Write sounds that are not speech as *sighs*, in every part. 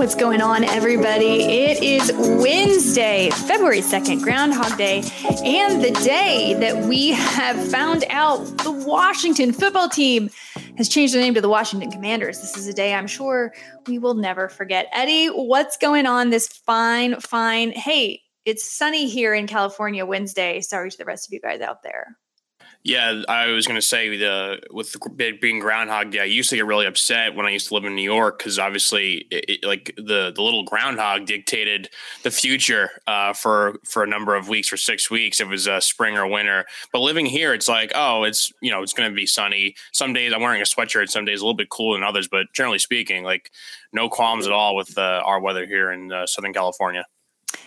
What's going on, everybody? It is Wednesday, February 2nd, Groundhog Day, and the day that we have found out the Washington football team has changed their name to the Washington Commanders. This is a day I'm sure we will never forget. Eddie, what's going on this fine, fine? Hey, it's sunny here in California Wednesday. Sorry to the rest of you guys out there. Yeah, I was going to say the with the being Groundhog Day, I used to get really upset when I used to live in New York because obviously, it, it, like the the little groundhog dictated the future uh, for for a number of weeks for six weeks. It was uh, spring or winter. But living here, it's like, oh, it's you know, it's going to be sunny. Some days I'm wearing a sweatshirt. Some days a little bit cooler than others. But generally speaking, like no qualms at all with uh, our weather here in uh, Southern California.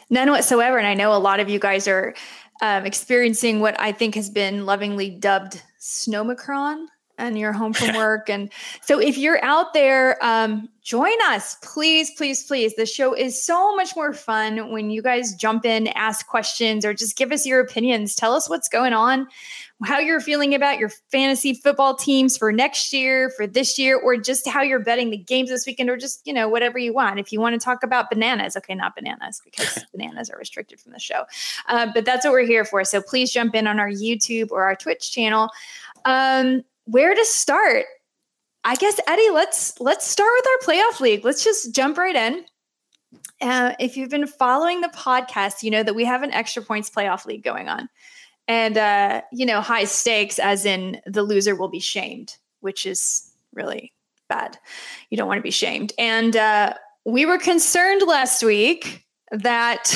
None whatsoever. And I know a lot of you guys are um, experiencing what I think has been lovingly dubbed snowmicron and you're home from *laughs* work. And so if you're out there, um, join us, please, please, please. The show is so much more fun when you guys jump in, ask questions, or just give us your opinions. Tell us what's going on how you're feeling about your fantasy football teams for next year, for this year, or just how you're betting the games this weekend, or just, you know, whatever you want. If you want to talk about bananas, okay, not bananas because *laughs* bananas are restricted from the show. Uh, but that's what we're here for. So please jump in on our YouTube or our Twitch channel. Um, where to start? I guess Eddie, let's let's start with our playoff league. Let's just jump right in. Uh, if you've been following the podcast, you know that we have an extra points playoff league going on and uh, you know high stakes as in the loser will be shamed which is really bad you don't want to be shamed and uh, we were concerned last week that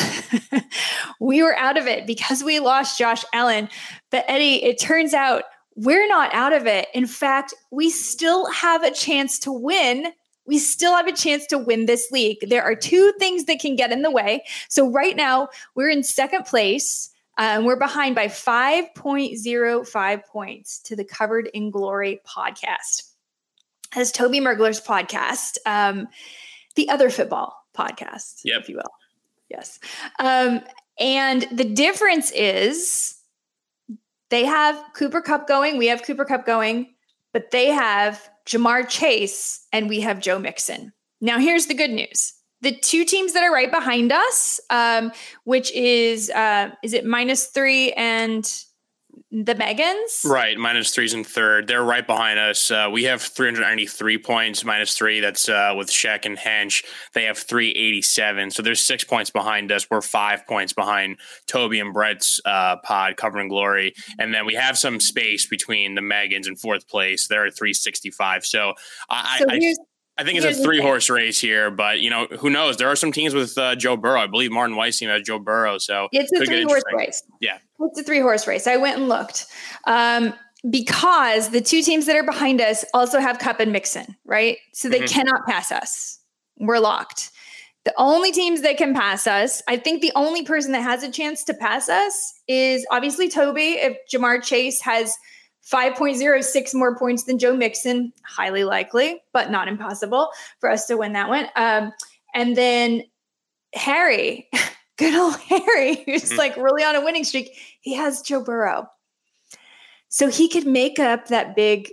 *laughs* we were out of it because we lost josh allen but eddie it turns out we're not out of it in fact we still have a chance to win we still have a chance to win this league. There are two things that can get in the way. So, right now, we're in second place um, we're behind by 5.05 points to the Covered in Glory podcast. As Toby Mergler's podcast, um, the other football podcast, yep. if you will. Yes. Um, and the difference is they have Cooper Kupp going, we have Cooper Kupp going, but they have Ja'Marr Chase and we have Joe Mixon. Now, here's the good news the two teams that are right behind us, um, which is uh, is it minus three and the Megans? Right, minus threes and third. They're right behind us. Uh, we have 393 points, minus three. That's uh, with Sheck and Hench. They have 387. So there's six points behind us. We're five points behind Toby and Brett's uh, pod, Covering Glory. And then we have some space between the Megans and fourth place. They're at 365. So, I, so I, I think it's a three horse race here, but you know who knows? There are some teams with uh, Joe Burrow. I believe Martin Weiss team has Joe Burrow, so it's a three horse race. Yeah, it's a three horse race. I went and looked um, because the two teams that are behind us also have Kupp and Mixon, right? So they mm-hmm. cannot pass us. We're locked. The only teams that can pass us, I think the only person that has a chance to pass us is obviously Toby. If Ja'Marr Chase has 5.06 more points than Joe Mixon, highly likely, but not impossible for us to win that one. Um, and then Harry, *laughs* good old Harry, *laughs* who's mm-hmm. like really on a winning streak, he has Joe Burrow. So he could make up that big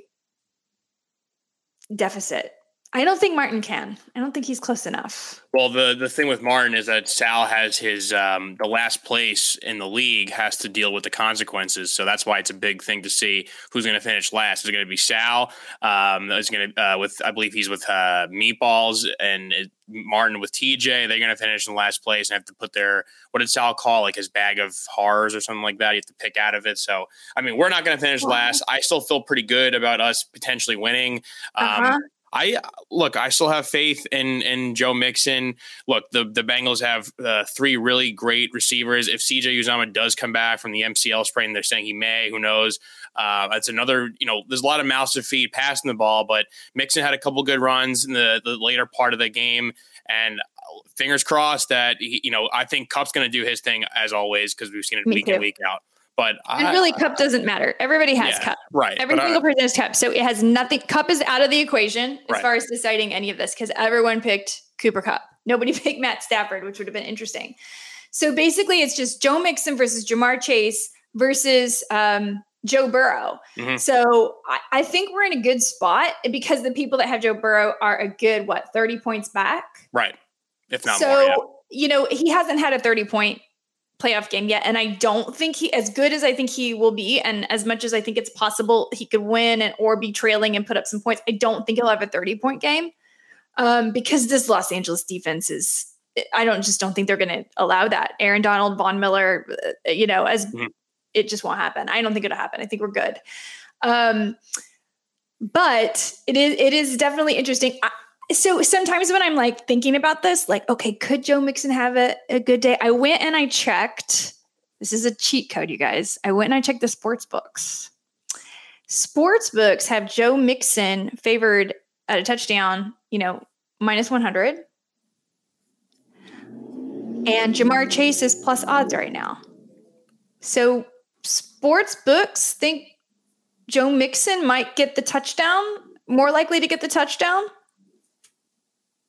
deficit I don't think Martin can. I don't think he's close enough. Well, the the thing with Martin is that Sal has his um, the last place in the league has to deal with the consequences. So that's why it's a big thing to see who's going to finish last. Is it going to be Sal? Um, is going to uh, with I believe he's with uh, Meatballs and it, Martin with TJ. They're going to finish in last place and have to put their what did Sal call like his bag of horrors or something like that. You have to pick out of it. So I mean, we're not going to finish last. I still feel pretty good about us potentially winning. Um, uh-huh. I look, I still have faith in in Joe Mixon. Look, the the Bengals have uh, three really great receivers. If CJ Uzomah does come back from the MCL sprain, they're saying he may. Who knows? Uh, that's another. You know, there's a lot of mouths to feed passing the ball, but Mixon had a couple good runs in the the later part of the game, and fingers crossed that he, you know I think Kupp's going to do his thing as always because we've seen it Me week too. in week out. But and I, really, Kupp doesn't matter. Everybody has yeah, Kupp. Right. Every single I, person has Kupp. So it has nothing. Kupp is out of the equation as right. far as deciding any of this because everyone picked Cooper Kupp. Nobody *laughs* picked Matt Stafford, which would have been interesting. So basically, it's just Joe Mixon versus Ja'Marr Chase versus um, Joe Burrow. Mm-hmm. So I, I, think we're in a good spot because the people that have Joe Burrow are a good, what, 30 points back? Right. If not so, more. Yeah. you know, he hasn't had a 30 point playoff game yet. And I don't think he, as good as I think he will be, and as much as I think it's possible he could win and or be trailing and put up some points, I don't think he'll have a 30 point game um, because this Los Angeles defense is. I don't just don't think they're going to allow that. Aaron Donald, Von Miller, uh, you know, as mm-hmm it just won't happen. I don't think it'll happen. I think we're good. Um, but it is it is definitely interesting. I, so sometimes when I'm like thinking about this, like, okay, could Joe Mixon have a, a good day? I went and I checked. This is a cheat code, you guys. I went and I checked the sports books. Sports books have Joe Mixon favored at a touchdown, you know, minus 100. And Jamar Chase is plus odds right now. So sports books think Joe Mixon might get the touchdown, more likely to get the touchdown.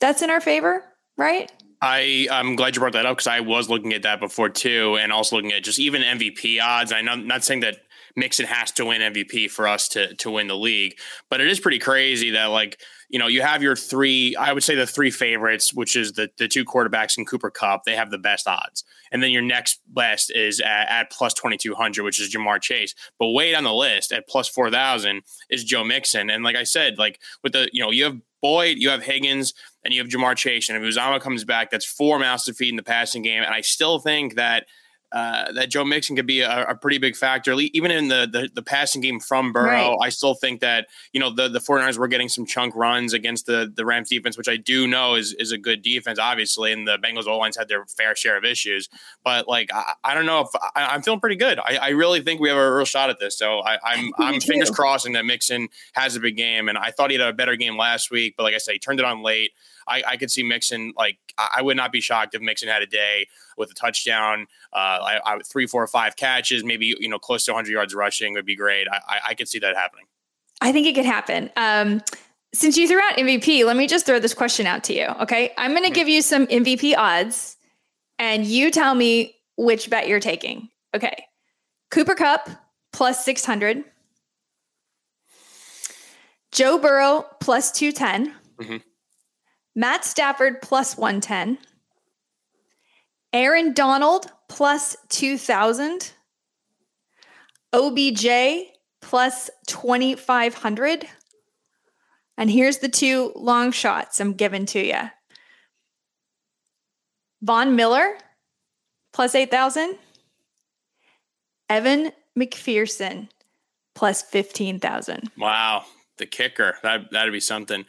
That's in our favor, right? I I'm glad you brought that up because I was looking at that before too, and also looking at just even MVP odds. I'm not saying that Mixon has to win MVP for us to to win the league, but it is pretty crazy that like you know, you have your three, I would say the three favorites, which is the, the two quarterbacks in Cooper Kupp. They have the best odds. And then your next best is at, at plus 2,200, which is Ja'Marr Chase. But way down the list at plus 4,000 is Joe Mixon. And like I said, like with the, you know, you have Boyd, you have Higgins, and you have Ja'Marr Chase. And if Uzomah comes back, that's four mouths to feed in the passing game. And I still think that – uh, that Joe Mixon could be a, a, pretty big factor, even in the, the, the passing game from Burrow. Right. I still think that, you know, the, the 49ers were getting some chunk runs against the, the Rams defense, which I do know is, is a good defense, obviously. And the Bengals O lines had their fair share of issues. But, like, I, I don't know if I, am feeling pretty good. I, I, really think we have a real shot at this. So I, I'm, *laughs* I'm fingers crossing that Mixon has a big game. And I thought he had a better game last week. But, like I said, he turned it on late. I, I could see Mixon like I would not be shocked if Mixon had a day with a touchdown, uh, I, I, three, four, five catches, maybe you know close to 100 yards rushing would be great. I, I, I could see that happening. I think it could happen. Um, since you threw out MVP, let me just throw this question out to you. Okay, I'm going to mm-hmm. give you some MVP odds, and you tell me which bet you're taking. Okay, Cooper Kupp plus 600. Joe Burrow plus 210. Mm-hmm. Matt Stafford plus 110. Aaron Donald plus 2000. OBJ plus 2500. And here's the two long shots I'm giving to you. Von Miller plus 8,000. Evan McPherson plus 15,000. Wow. The kicker. That, that'd be something.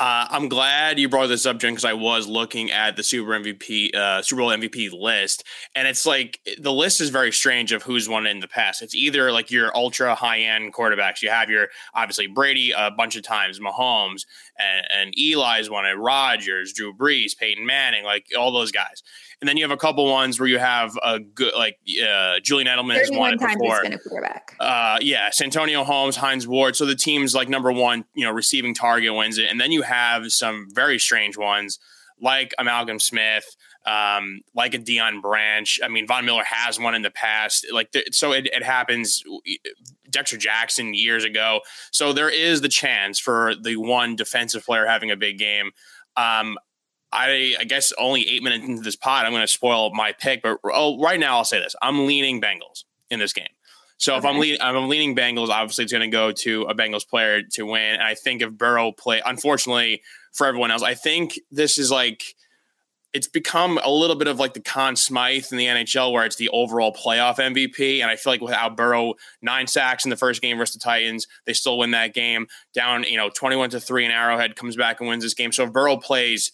Uh, I'm glad you brought this up, Jen, because I was looking at the Super MVP, uh, Super Bowl MVP list, and it's like the list is very strange of who's won in the past. It's either like your ultra high end quarterbacks. You have your obviously Brady a bunch of times, Mahomes, and, and Eli's won it, Rodgers, Drew Brees, Peyton Manning, like all those guys. And then you have a couple ones where you have a good, like uh, Julian Edelman has won it before. Been a quarterback. Uh, yeah, Santonio Holmes, Hines Ward. So the team's like number one, you know, receiving target wins it. And then you have some very strange ones like a Malcolm Smith, um, like a Deion Branch. I mean, Von Miller has one in the past. Like, the, so it, it happens. Dexter Jackson years ago. So there is the chance for the one defensive player having a big game. Um, I, I guess only eight minutes into this pod, I'm going to spoil my pick. But oh, right now, I'll say this: I'm leaning Bengals in this game. So okay. if I'm leaning, I'm leaning Bengals. Obviously, it's going to go to a Bengals player to win. And I think if Burrow play, unfortunately for everyone else, I think this is like it's become a little bit of like the Conn Smythe in the NHL, where it's the overall playoff MVP. And I feel like without Burrow, nine sacks in the first game versus the Titans, they still win that game. Down, you know, twenty-one to three, and Arrowhead comes back and wins this game. So if Burrow plays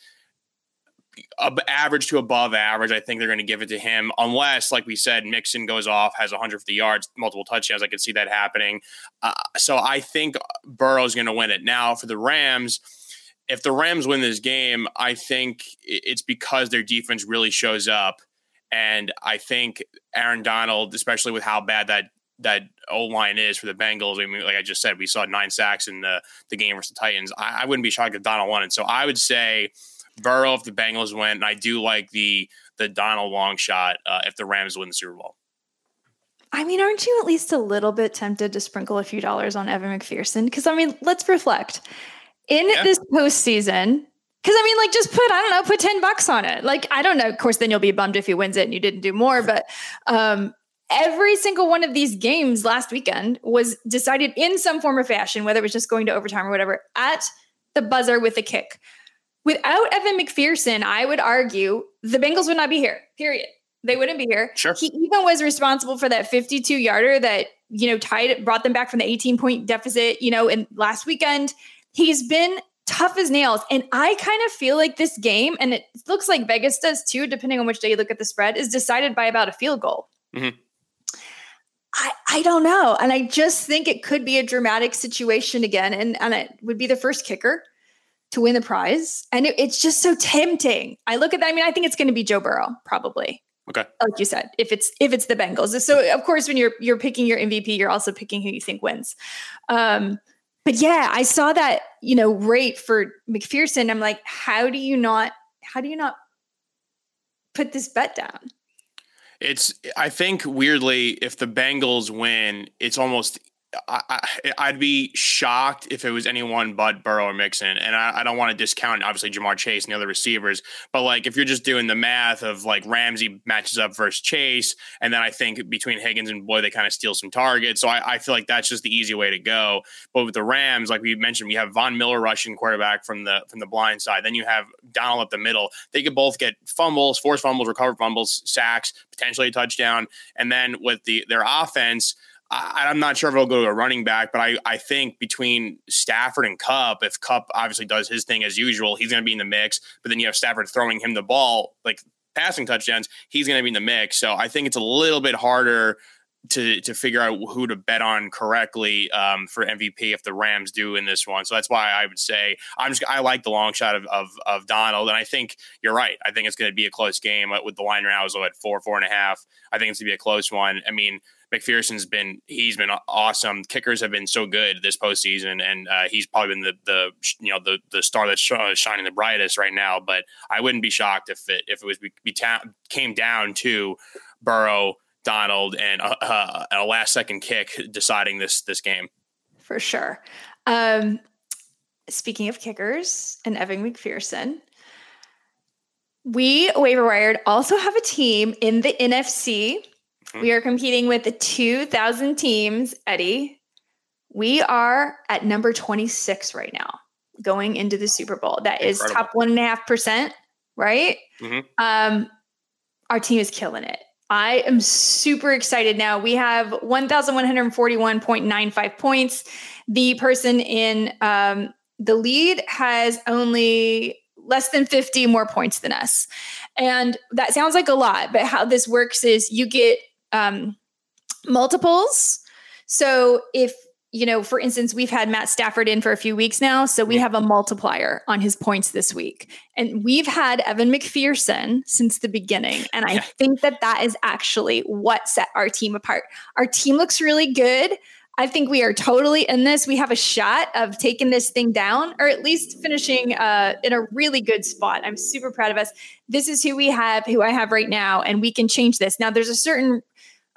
average to above average. I think they're going to give it to him, unless, like we said, Mixon goes off, has 150 yards, multiple touchdowns. I could see that happening. Uh, so I think Burrow's going to win it. Now for the Rams, if the Rams win this game, I think it's because their defense really shows up, and I think Aaron Donald, especially with how bad that that O line is for the Bengals. I mean, like I just said, we saw nine sacks in the the game versus the Titans. I, I wouldn't be shocked if Donald won it. So I would say Burrow if the Bengals win, and I do like the the Donald long shot uh, if the Rams win the Super Bowl. I mean, aren't you at least a little bit tempted to sprinkle a few dollars on Evan McPherson? Because I mean, let's reflect. In yeah. this postseason, because I mean, like, just put, I don't know, put 10 bucks on it. Like, I don't know. Of course, then you'll be bummed if he wins it and you didn't do more. But um, every single one of these games last weekend was decided in some form or fashion, whether it was just going to overtime or whatever, at the buzzer with a kick. Without Evan McPherson, I would argue the Bengals would not be here, period. They wouldn't be here. Sure. He even was responsible for that 52 yarder that, you know, tied, brought them back from the 18 point deficit, you know, in last weekend. He's been tough as nails. And I kind of feel like this game, and it looks like Vegas does too, depending on which day you look at the spread, is decided by about a field goal. Mm-hmm. I, I don't know. And I just think it could be a dramatic situation again. And, and it would be the first kicker to win the prize. And it, it's just so tempting. I look at that. I mean, I think it's going to be Joe Burrow, probably. Okay. Like you said, if it's if it's the Bengals. So of course when you're you're picking your MVP, you're also picking who you think wins. Um, but yeah, I saw that, you know, rate for McPherson. I'm like, how do you not, how do you not put this bet down? It's, I think weirdly, if the Bengals win, it's almost I, would be shocked if it was anyone but Burrow or Mixon. And I, I don't want to discount obviously Ja'Marr Chase and the other receivers, but like if you're just doing the math of like Ramsey matches up versus Chase, and then I think between Higgins and Boyd they kind of steal some targets. So I, I, feel like that's just the easy way to go. But with the Rams, like we mentioned, we have Von Miller rushing quarterback from the from the blind side. Then you have Donald up the middle. They could both get fumbles, force fumbles, recover fumbles, sacks, potentially a touchdown. And then with the their offense I, am not sure if it'll go to a running back, but I, I think between Stafford and Kupp, if Kupp obviously does his thing as usual, he's going to be in the mix. But then you have Stafford throwing him the ball, like passing touchdowns, he's going to be in the mix. So I think it's a little bit harder to to figure out who to bet on correctly um, for MVP if the Rams do in this one. So that's why I would say I'm just I like the long shot of of, of Donald, and I think you're right. I think it's going to be a close game with the line right now is at four four and a half. I think it's going to be a close one. I mean, McPherson's been he's been awesome. Kickers have been so good this postseason, and uh, he's probably been the the you know the the star that's shining the brightest right now. But I wouldn't be shocked if it if it was be, ta- came down to Burrow, Donald, and a, a last second kick deciding this this game. For sure. Um, speaking of kickers and Evan McPherson, we waiver wired also have a team in the NFC. We are competing with the 2,000 teams, Eddie. We are at number 26 right now going into the Super Bowl. That is Incredible. top one and a half percent, right? Mm-hmm. Um, our team is killing it. I am super excited now. We have 1,141.95 points. The person in um, the lead has only less than 50 more points than us. And that sounds like a lot, but how this works is you get um, multiples. So if you know, for instance, we've had Matt Stafford in for a few weeks now, so we have a multiplier on his points this week, and we've had Evan McPherson since the beginning, and I think that that is actually what set our team apart. Our team looks really good. I think we are totally in this. We have a shot of taking this thing down, or at least finishing uh, in a really good spot. I'm super proud of us. This is who we have, who I have right now, and we can change this. Now, there's a certain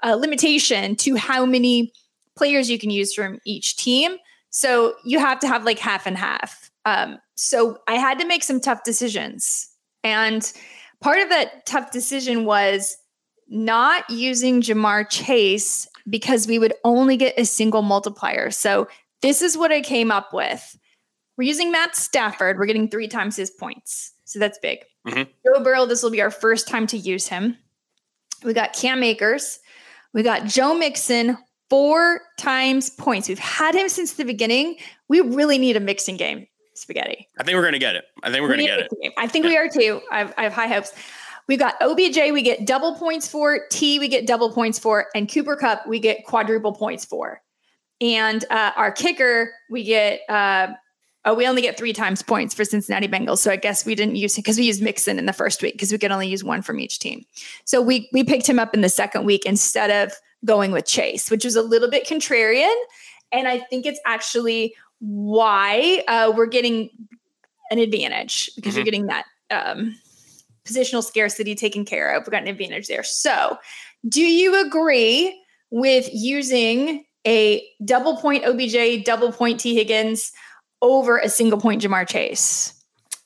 uh, limitation to how many players you can use from each team. So you have to have like half and half. Um, so I had to make some tough decisions. And part of that tough decision was not using Ja'Marr Chase because we would only get a single multiplier. So this is what I came up with. We're using Matt Stafford. We're getting three times his points. So that's big. Mm-hmm. Joe Burrow, this will be our first time to use him. We got Cam Akers. We got Joe Mixon four times points. We've had him since the beginning. We really need a mixing game, spaghetti. I think we're going to get it. I think we're going to get it. Game. I think yeah. we are too. I've, I have high hopes. We've got OBJ, we get double points for. T, we get double points for. And Cooper Kupp, we get quadruple points for. And uh, our kicker, we get uh, Oh, we only get three times points for Cincinnati Bengals. So I guess we didn't use it because we used Mixon in the first week because we could only use one from each team. So we we picked him up in the second week instead of going with Chase, which was a little bit contrarian. And I think it's actually why uh, we're getting an advantage because mm-hmm. you're getting that um, positional scarcity taken care of. We got an advantage there. So, do you agree with using a double point OBJ, double point T Higgins over a single point Ja'Marr Chase?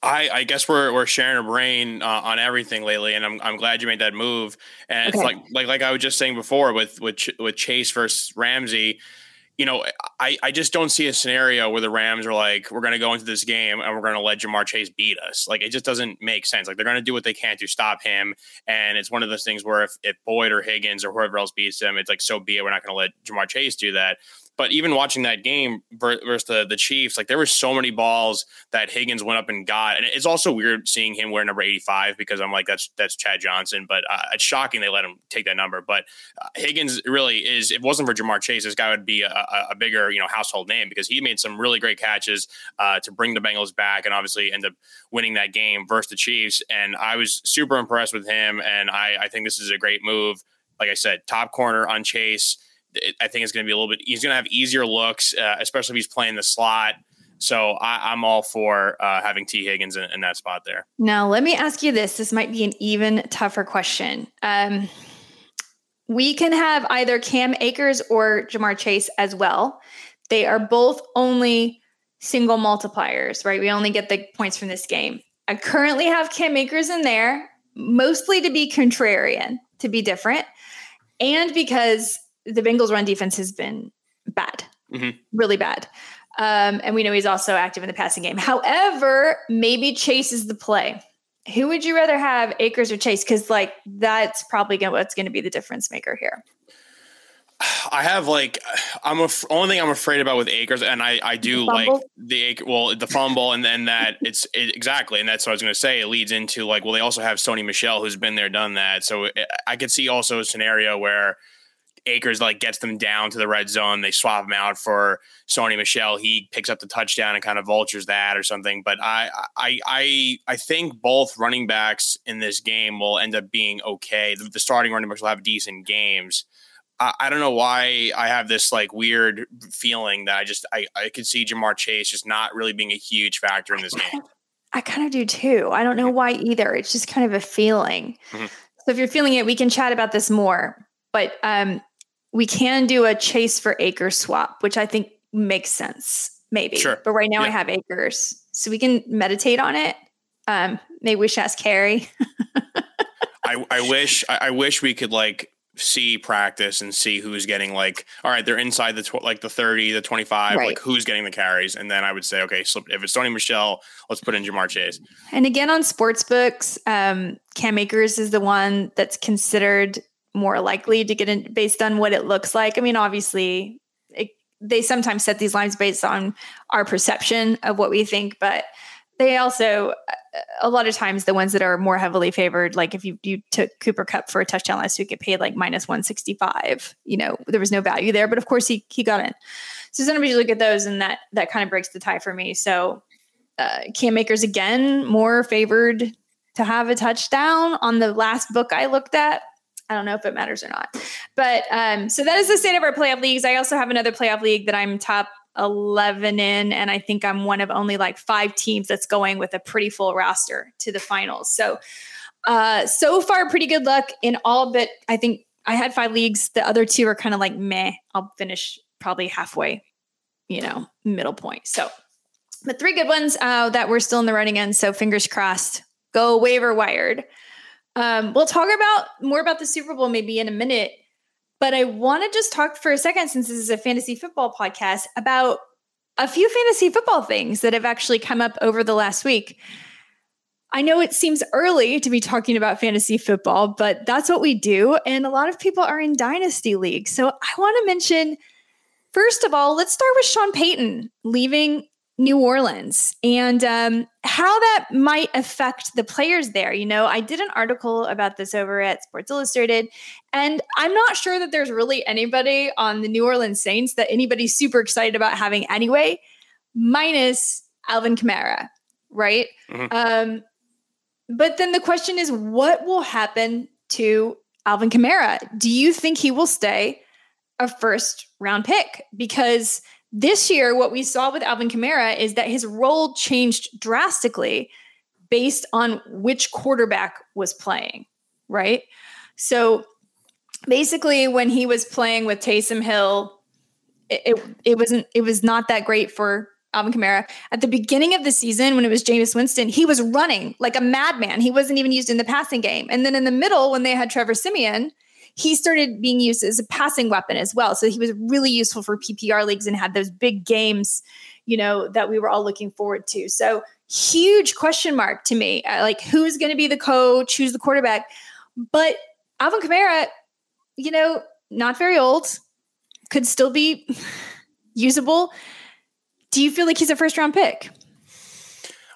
I, I, guess we're we're sharing a brain uh, on everything lately, and I'm I'm glad you made that move. And okay. it's like like like I was just saying before with with with Chase versus Ramsey you know, I, I just don't see a scenario where the Rams are like, we're going to go into this game and we're going to let Ja'Marr Chase beat us. Like, it just doesn't make sense. Like, they're going to do what they can to stop him. And it's one of those things where if, if Boyd or Higgins or whoever else beats him, it's like, so be it. We're not going to let Ja'Marr Chase do that. But even watching that game versus the, the Chiefs, like there were so many balls that Higgins went up and got, and it's also weird seeing him wear number eighty five because I'm like that's that's Chad Johnson, but uh, it's shocking they let him take that number. But uh, Higgins really is. If it wasn't for Ja'Marr Chase, this guy would be a, a, bigger you know household name because he made some really great catches uh, to bring the Bengals back and obviously end up winning that game versus the Chiefs. And I was super impressed with him, and I, I think this is a great move. Like I said, top corner on Chase I think it's going to be a little bit. He's going to have easier looks, uh, especially if he's playing the slot. So I, am all for uh, having T. Higgins in, in, that spot there. Now, let me ask you this. This might be an even tougher question. Um, we can have either Cam Akers or Ja'Marr Chase as well. They are both only single multipliers, right? We only get the points from this game. I currently have Cam Akers in there, mostly to be contrarian, to be different, and because the Bengals run defense has been bad, mm-hmm. really bad. Um, and we know he's also active in the passing game. However, maybe Chase is the play. Who would you rather have, Akers or Chase? Because like that's probably gonna, what's going to be the difference maker here. *sighs* I have like I'm a only thing I'm afraid about with Akers, and I I do the like the well the fumble, and then that *laughs* it's it, exactly, and that's what I was going to say. It leads into like well they also have Sony Michel who's been there, done that, so it, I could see also a scenario where Akers like gets them down to the red zone. They swap him out for Sony Michel. He picks up the touchdown and kind of vultures that or something. But I I I I think both running backs in this game will end up being okay. The, the starting running backs will have decent games. I, I, don't know why I have this like weird feeling that I just I I could see Ja'Marr Chase just not really being a huge factor in this game. I kind of do too. I don't know why either. It's just kind of a feeling. Mm-hmm. So if you're feeling it, we can chat about this more. But um, we can do a chase for Akers swap, which I think makes sense, maybe. Sure. But right now yeah. I have Akers, so we can meditate on it. Um, maybe we should ask Carrie. *laughs* I, I wish I, I, wish we could like see practice and see who's getting like all right they're inside the tw- like the 30 the 25 right. like who's getting the carries and then i would say okay so if it's Sony Michel let's put in Ja'Marr Chase and again on sports books um cam akers is the one that's considered more likely to get in based on what it looks like. I mean, obviously, it, they sometimes set these lines based on our perception of what we think, but they also a lot of times the ones that are more heavily favored, like if you you took Cooper Kupp for a touchdown last week, it paid like minus one sixty five. You know, there was no value there, but of course he he got in. So sometimes you look at those, and that that kind of breaks the tie for me. So uh, Cam Akers again more favored to have a touchdown on the last book I looked at I don't know if it matters or not. But um, so that is the state of our playoff leagues. I also have another playoff league that I'm top 11 in, and I think I'm one of only like five teams that's going with a pretty full roster to the finals. So, uh, so far, pretty good luck in all but I think I had five leagues. The other two are kind of like meh. I'll finish probably halfway, you know, middle point. So, but three good ones uh, that we're still in the running in. So, fingers crossed. Go waiver wired. Um, we'll talk about more about the Super Bowl maybe in a minute, but I want to just talk for a second, since this is a fantasy football podcast, about a few fantasy football things that have actually come up over the last week. I know it seems early to be talking about fantasy football, but that's what we do. And a lot of people are in dynasty leagues. So I want to mention, first of all, let's start with Sean Payton leaving New Orleans and um, how that might affect the players there. You know, I did an article about this over at Sports Illustrated, and I'm not sure that there's really anybody on the New Orleans Saints that anybody's super excited about having anyway, minus Alvin Kamara, right? Mm-hmm. Um, but then the question is, what will happen to Alvin Kamara? Do you think he will stay a first round pick? Because this year, what we saw with Alvin Kamara is that his role changed drastically based on which quarterback was playing, right? So basically when he was playing with Taysom Hill, it, it, it wasn't it was not that great for Alvin Kamara. At the beginning of the season, when it was Jameis Winston, he was running like a madman. He wasn't even used in the passing game. And then in the middle, when they had Trevor Siemian, he started being used as a passing weapon as well. So he was really useful for PPR leagues and had those big games, you know, that we were all looking forward to. So huge question mark to me. Uh, like who's going to be the coach, who's the quarterback? But Alvin Kamara, you know, not very old, could still be *laughs* usable. Do you feel like he's a first round pick?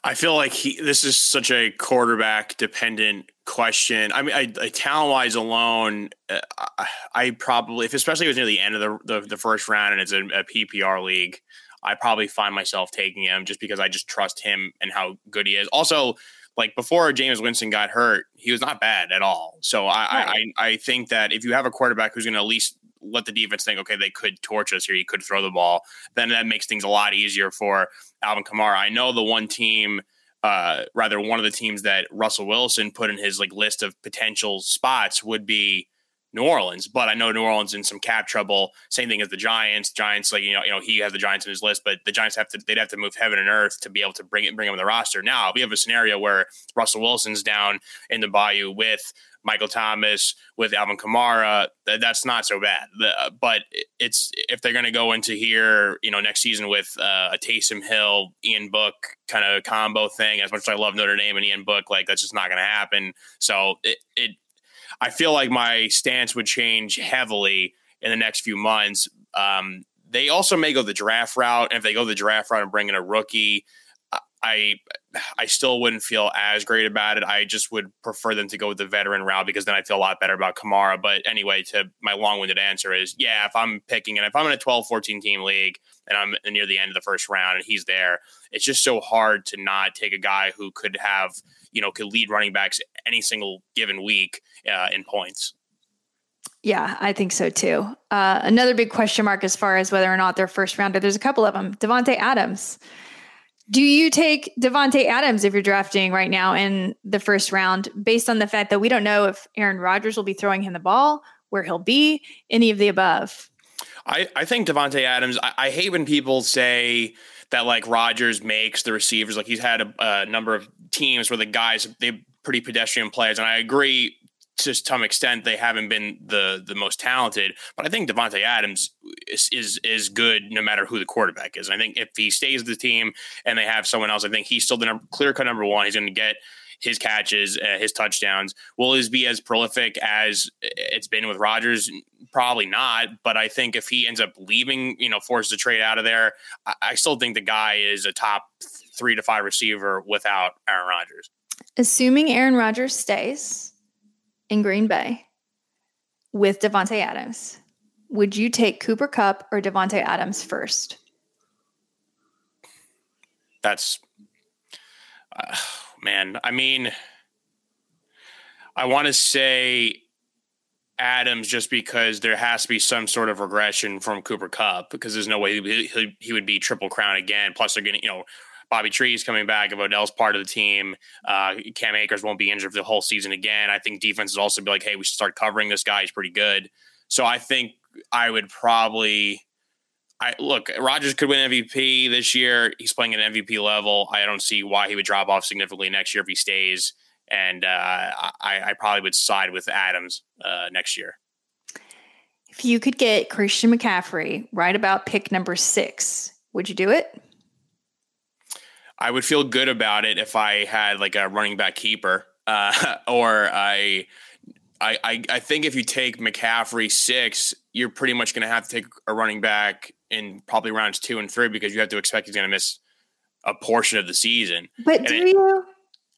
I feel like he. This is such a quarterback dependent question. I mean, I, I talent wise alone, uh, I, I, probably, if especially if it was near the end of the the, the first round and it's a, a, PPR league, I probably find myself taking him just because I just trust him and how good he is. Also, like before Jameis Winston got hurt, he was not bad at all. So I right. I, I think that if you have a quarterback who's going to at least let the defense think, okay, they could torch us here, you could throw the ball, then that makes things a lot easier for Alvin Kamara. I know the one team, uh, rather one of the teams that Russell Wilson put in his like list of potential spots would be New Orleans, but I know New Orleans in some cap trouble. Same thing as the Giants. Giants, like you know, you know, he has the Giants in his list, but the Giants have to they'd have to move heaven and earth to be able to bring it bring him on the roster. Now we have a scenario where Russell Wilson's down in the Bayou with Michael Thomas, with Alvin Kamara. That's not so bad. The, but it's if they're going to go into here, you know, next season with uh, a Taysom Hill, Ian Book kind of combo thing. As much as I love Notre Dame and Ian Book, like that's just not going to happen. So it, it I feel like my stance would change heavily in the next few months. Um, they also may go the draft route, and if they go the draft route and bring in a rookie, I *sighs* I still wouldn't feel as great about it. I just would prefer them to go with the veteran route because then I feel a lot better about Kamara. But anyway, to my long-winded answer is yeah, if I'm picking and if I'm in a 12-14 team league and I'm near the end of the first round and he's there, it's just so hard to not take a guy who could have, you know, could lead running backs any single given week uh, in points. Yeah, I think so too. Uh, another big question mark as far as whether or not they're first rounder. There's a couple of them. Davante Adams. Do you take Davante Adams if you're drafting right now in the first round, based on the fact that we don't know if Aaron Rodgers will be throwing him the ball, where he'll be, any of the above? I, I think Davante Adams. I, I hate when people say that like Rodgers makes the receivers. Like he's had a, a number of teams where the guys they pretty pedestrian players, and I agree to some extent they haven't been the the most talented, but I think Davante Adams is, is, is good no matter who the quarterback is. I think if he stays the team and they have someone else, I think he's still the clear cut number one. He's going to get his catches, uh, his touchdowns. Will he be as prolific as it's been with Rodgers? Probably not. But I think if he ends up leaving, you know, forces a trade out of there, I, I still think the guy is a top three to five receiver without Aaron Rodgers. Assuming Aaron Rodgers stays in Green Bay with Davante Adams, would you take Cooper Kupp or Davante Adams first? That's uh, man. I mean, I want to say Adams just because there has to be some sort of regression from Cooper Kupp because there's no way he, he, he would be triple crown again. Plus, they're getting you know Bobby Tree's coming back. If Odell's part of the team, uh, Cam Akers won't be injured for the whole season again. I think defenses also be like, hey, we should start covering this guy. He's pretty good. So I think I would probably. I look, Rodgers could win MVP this year. He's playing at an MVP level. I don't see why he would drop off significantly next year if he stays. And uh, I, I, probably would side with Adams uh, next year. If you could get Christian McCaffrey right about pick number six, would you do it? I would feel good about it if I had like a running back keeper, *laughs* uh, or I, I, I think if you take McCaffrey six, you're pretty much going to have to take a running back in probably rounds two and three because you have to expect he's going to miss a portion of the season. But and do it, you?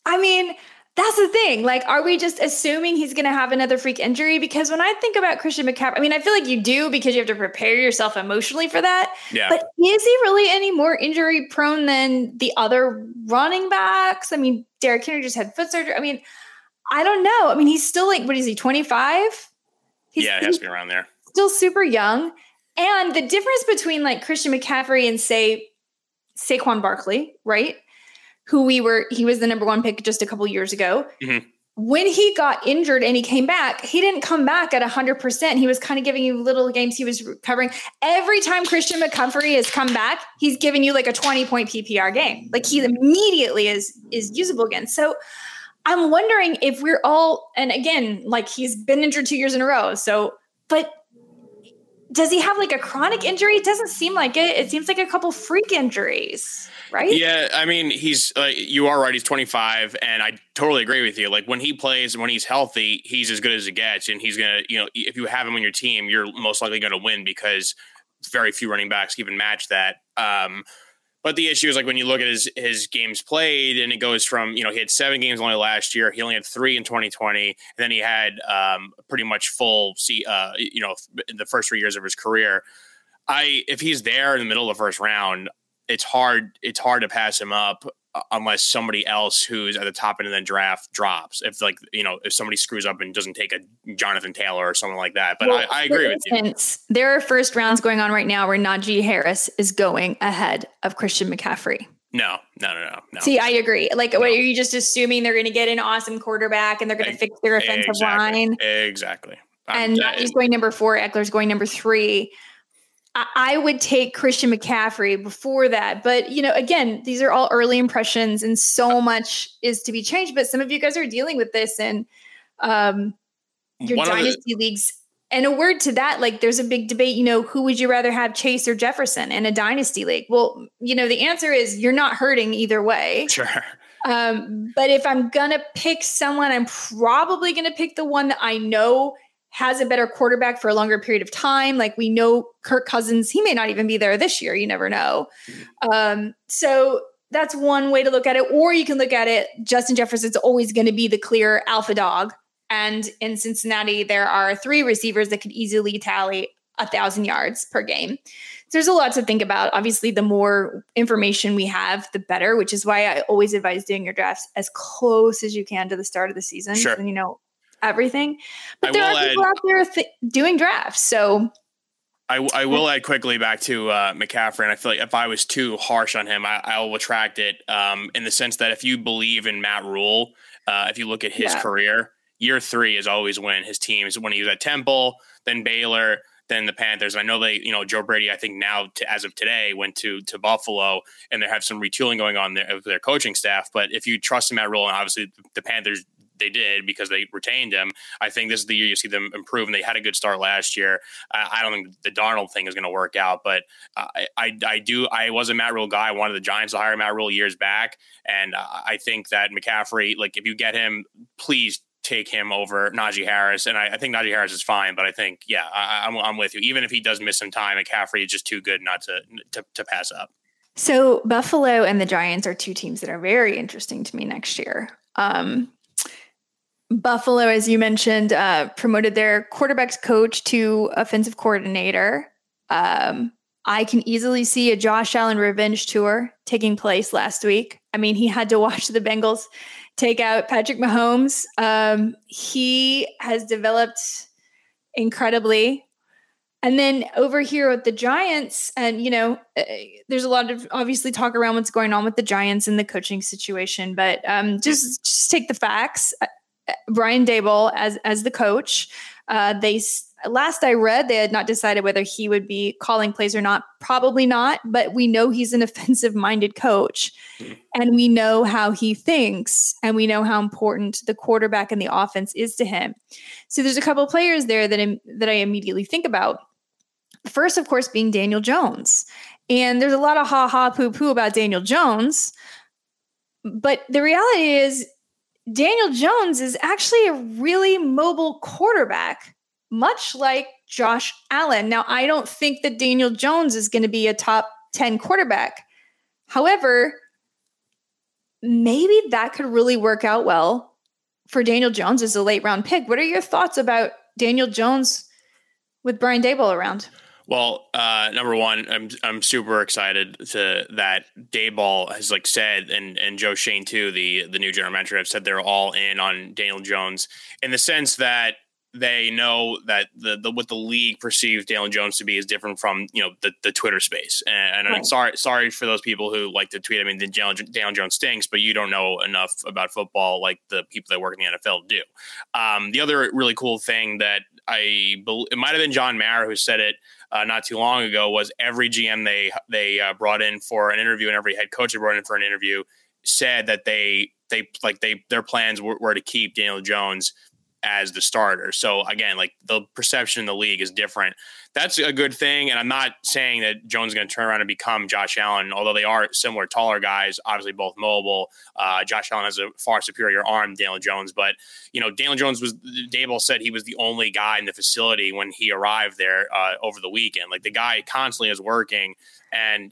I mean, that's the thing. Like, are we just assuming he's going to have another freak injury? Because when I think about Christian McCaffrey, I mean, I feel like you do because you have to prepare yourself emotionally for that. Yeah. But is he really any more injury prone than the other running backs? I mean, Derrick Henry just had foot surgery. I mean, I don't know. I mean, he's still like, what is he, 25? yeah, it has to be around there. Still super young. And the difference between like Christian McCaffrey and say Saquon Barkley, right? Who we were, he was the number one pick just a couple years ago. Mm-hmm. when he got injured and he came back, he didn't come back at 100%. He was kind of giving you little games he was recovering. Every time Christian McCaffrey has come back, he's given you like a 20 point PPR game. Like he immediately is is usable again. So I'm wondering if we're all and again, like he's been injured 2 years in a row. So but does he have like a chronic injury? It doesn't seem like it. It seems like a couple freak injuries right? Yeah, I mean, he's uh, you are right. He's 25, and I totally agree with you. Like when he plays, when he's healthy, he's as good as it gets, and he's gonna, you know, if you have him on your team, you're most likely going to win because very few running backs even match that. Um, but the issue is like when you look at his his games played, and it goes from you know he had seven games only last year. He only had three in 2020, and then he had um, pretty much full see uh, you know in the first three years of his career. I if he's there in the middle of the first round, it's hard it's hard to pass him up unless somebody else who's at the top end of the draft drops. If like you know if somebody screws up and doesn't take a Jonathan Taylor or something like that. But well, I, I, agree with instance, you. There are first rounds going on right now where Najee Harris is going ahead of Christian McCaffrey. No, no, no, no, no. See, I agree. Like, no. what, are you just assuming they're going to get an awesome quarterback and they're going to fix their offensive exactly. line? Exactly. and he's going number four. Ekeler's going number three. I would take Christian McCaffrey before that. But, you know, again, these are all early impressions and so much is to be changed. But some of you guys are dealing with this and um, your One dynasty the- leagues. And a word to that, like there's a big debate, you know, who would you rather have Chase or Jefferson in a dynasty league? Well, you know, the answer is you're not hurting either way. Sure. Um, but if I'm gonna pick someone, I'm probably gonna pick the one that I know has a better quarterback for a longer period of time. Like we know Kirk Cousins, he may not even be there this year. You never know. Um, so that's one way to look at it. Or you can look at it, Justin Jefferson's always going to be the clear alpha dog. And in Cincinnati, there are three receivers that could easily tally a thousand yards per game. So there's a lot to think about. Obviously, the more information we have, the better, which is why I always advise doing your drafts as close as you can to the start of the season. Sure. And you know, everything. But I there are people add, out there th- doing drafts. So I, I will add quickly back to uh, McCaffrey, and I feel like if I was too harsh on him, I, will retract it um, in the sense that if you believe in Matt Rhule, uh, if you look at his yeah. career, year three is always when his teams, when he was at Temple, then Baylor, then the Panthers. I know they, you know, Joe Brady. I think now, to, as of today, went to to Buffalo, and they have some retooling going on there of their coaching staff. But if you trust in Matt Rhule, and obviously the Panthers they did because they retained him. I think this is the year you see them improve, and they had a good start last year. Uh, I don't think the Darnold thing is going to work out, but uh, I, I do. I was a Matt Rhule guy. I wanted the Giants to hire Matt Rhule years back, and I think that McCaffrey, like if you get him, please take him over Najee Harris. And I, I, think Najee Harris is fine, but I think, yeah, I, am with you. Even if he does miss some time, McCaffrey is just too good not to, to, to pass up. So Buffalo and the Giants are two teams that are very interesting to me next year. Um, Buffalo, as you mentioned, uh, promoted their quarterbacks coach to offensive coordinator. Um, I can easily see a Josh Allen revenge tour taking place last week. I mean, he had to *laughs* watch the Bengals take out Patrick Mahomes. Um, he has developed incredibly. And then over here with the Giants, and you know, uh, there's a lot of obviously talk around what's going on with the Giants and the coaching situation, but um, just just take the facts. Brian Daboll as as the coach. Uh, they last I read, they had not decided whether he would be calling plays or not. Probably not, but we know he's an *laughs* offensive minded coach, and we know how he thinks, and we know how important the quarterback and the offense is to him. So there's a couple players there that that I immediately think about. First, of course, being Daniel Jones, and there's a lot of ha ha poo poo about Daniel Jones. But the reality is, Daniel Jones is actually a really mobile quarterback, much like Josh Allen. Now, I don't think that Daniel Jones is going to be a top 10 quarterback. However, maybe that could really work out well for Daniel Jones as a late round pick. What are your thoughts about Daniel Jones with Brian Daboll around? Well, uh, number one, I'm I'm super excited to that Daboll has like said, and and Joe Schoen too, the the new general manager, have said they're all in on Daniel Jones in the sense that they know that the, the what the league perceives Daniel Jones to be is different from you know the, the Twitter space. And, and right. I'm sorry sorry for those people who like to tweet. I mean, the Daniel, Daniel Jones stinks, but you don't know enough about football like the people that work in the NFL do. Um, the other really cool thing that I it might have been John Mara who said it uh, not too long ago was every GM they they uh, brought in for an interview and every head coach they brought in for an interview said that they they like they their plans were, were to keep Daniel Jones as the starter. So again, like the perception in the league is different. That's a good thing. And I'm not saying that Jones is going to turn around and become Josh Allen, although they are similar, taller guys, obviously both mobile. Uh, Josh Allen has a far superior arm, Daniel Jones. But, you know, Daniel Jones was, Daboll said he was the only guy in the facility when he arrived there uh, over the weekend. Like the guy constantly is working. And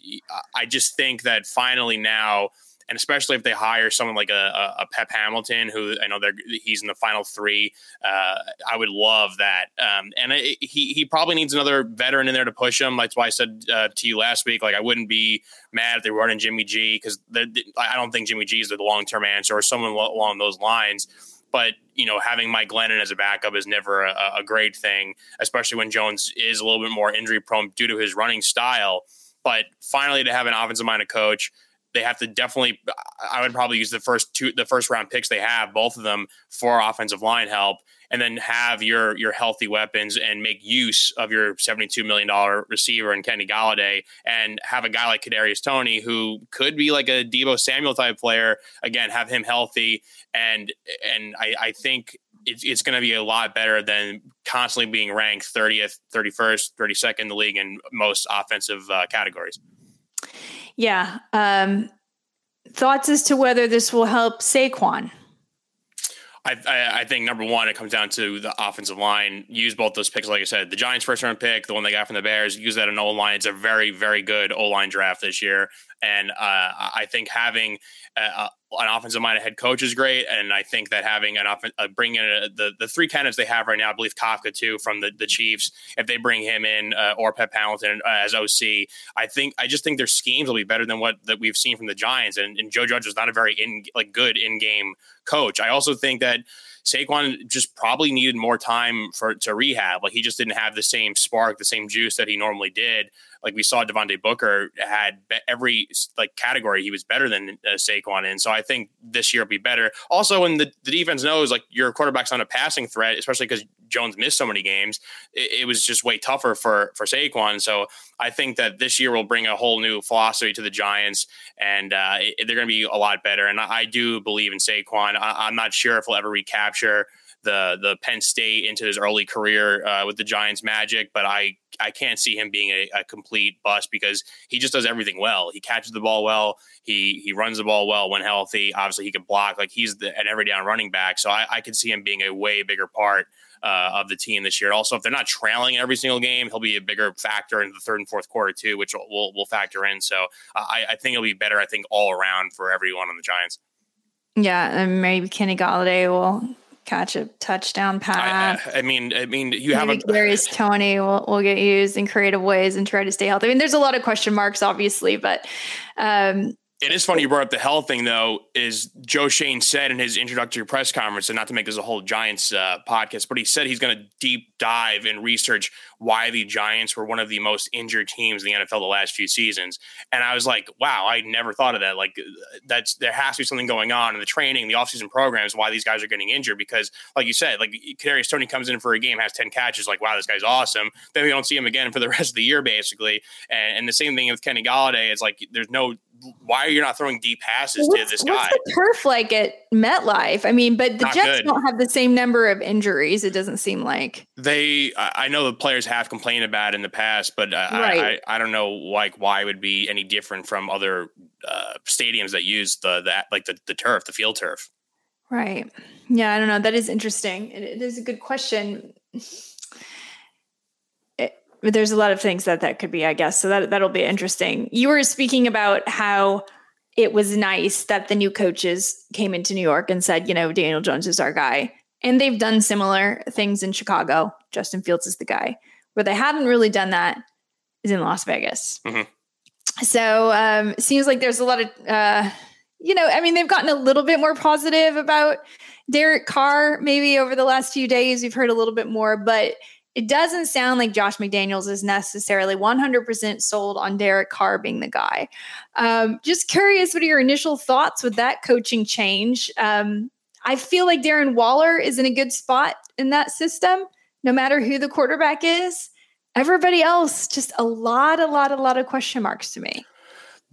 I just think that finally now, and especially if they hire someone like a, a Pep Hamilton, who I know they're he's in the final three. Uh, I would love that. Um, and he he probably needs another veteran in there to push him. That's why I said uh, to you last week, like I wouldn't be mad if they were running Jimmy G because I don't think Jimmy G is the long term answer or someone along those lines. But you know, having Mike Glennon as a backup is never a, a great thing, especially when Jones is a little bit more injury prone due to his running style. But finally, to have an offensive minded coach they have to definitely. I would probably use the first two, the first round picks they have, both of them for offensive line help, and then have your your healthy weapons and make use of your seventy two million dollar receiver and Kenny Golladay, and have a guy like Kadarius Toney who could be like a Deebo Samuel type player. Again, have him healthy, and and I, I think it's, it's going to be a lot better than constantly being ranked 30th, 31st, 32nd in the league in most offensive uh, categories. Yeah. Um, thoughts as to whether this will help Saquon? I, I, I, think number one, it comes down to the offensive line. Use both those picks, like I said, the Giants' first round pick, the one they got from the Bears. Use that in O line. It's a very, very good O line draft this year, and uh, I think having uh, an offensive minded head coach is great, and I think that having an offen- uh, bring in a, the the three candidates they have right now, I believe Kafka too from the, the Chiefs. If they bring him in uh, or Pep Hamilton uh, as OC, I think I just think their schemes will be better than what that we've seen from the Giants. And, and Joe Judge is not a very in like good in game coach. I also think that Saquon just probably needed more time for to rehab. Like he just didn't have the same spark, the same juice that he normally did. Like we saw Devontae Booker had every like category he was better than uh, Saquon in. So I think this year will be better. Also, when the, the defense knows like your quarterback's not a passing threat, especially because Jones missed so many games, it, it, was just way tougher for for Saquon. So I think that this year will bring a whole new philosophy to the Giants, and uh, it, they're going to be a lot better. And I, I do believe in Saquon. I, I'm not sure if he'll ever recapture the the Penn State into his early career uh, with the Giants magic, but I I can't see him being a, a, complete bust because he just does everything well. He catches the ball well. He he runs the ball well when healthy. Obviously, he can block. Like he's the, an every down running back. So I, I could see him being a way bigger part uh, of the team this year. Also, if they're not trailing every single game, he'll be a bigger factor in the third and fourth quarter too, which will will, will factor in. So I, I think it'll be better. I think all around for everyone on the Giants. Yeah, and maybe Kenny Golladay will catch a touchdown pass. I, I, mean, I mean, you have a Darius Toney will, will get used in creative ways and try to stay healthy. I mean, there's a lot of question marks, obviously, but um, it is funny you brought up the health thing, though. Is Joe Schoen said in his introductory press conference, and not to make this a whole Giants uh, podcast, but he said he's going to deep dive and research why the Giants were one of the most injured teams in the NFL the last few seasons. And I was like, wow, I never thought of that. Like, that's there has to be something going on in the training, the offseason programs, why these guys are getting injured. Because, like you said, like Kadarius Toney comes in for a game, has ten catches, like, wow, this guy's awesome. Then we don't see him again for the *laughs* rest of the year, basically. And, and the same thing with Kenny Golladay. It's like there's no why are you not throwing deep passes what's, to this guy? What's the turf like at MetLife? I mean, but the not Jets good. don't have the same number of injuries. It doesn't seem like they. I know the players have complained about it in the past, but right. I, I, I don't know like why it would be any different from other uh, stadiums that use the that like the the turf, the field turf. Right. Yeah, I don't know. That is interesting. it, it is a good question there's a lot of things that that could be, I guess. So that that'll be interesting. You were speaking about how it was nice that the new coaches came into New York and said, you know, Daniel Jones is our guy. And they've done similar things in Chicago. Justin Fields is the guy. Where they haven't really done that is in Las Vegas. Mm-hmm. So um, seems like there's a lot of uh, you know, I mean, they've gotten a little bit more positive about Derek Carr maybe over the last few days. We've heard a little bit more, but it doesn't sound like Josh McDaniels is necessarily 100% sold on Derek Carr being the guy. Um, just curious, what are your initial thoughts with that coaching change? Um, I feel like Darren Waller is in a good spot in that system, no matter who the quarterback is. Everybody else, just a lot, a lot, a lot of question marks to me.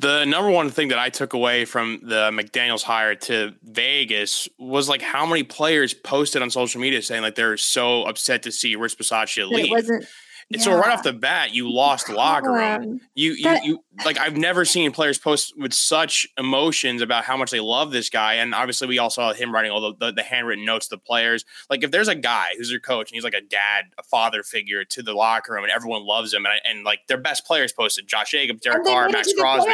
The number one thing that I took away from the McDaniels hire to Vegas was like how many players posted on social media saying like they're so upset to see Rich Bisaccia leave. It wasn't yeah. So right off the bat, you lost locker room. You, you, you, like I've never seen players post with such emotions about how much they love this guy, and obviously we all saw him writing all the, the, the handwritten notes to the players. Like if there's a guy who's your coach and he's like a dad, a father figure to the locker room, and everyone loves him, and, and like their best players posted Josh Jacobs, Derek Carr, Maxx Crosby.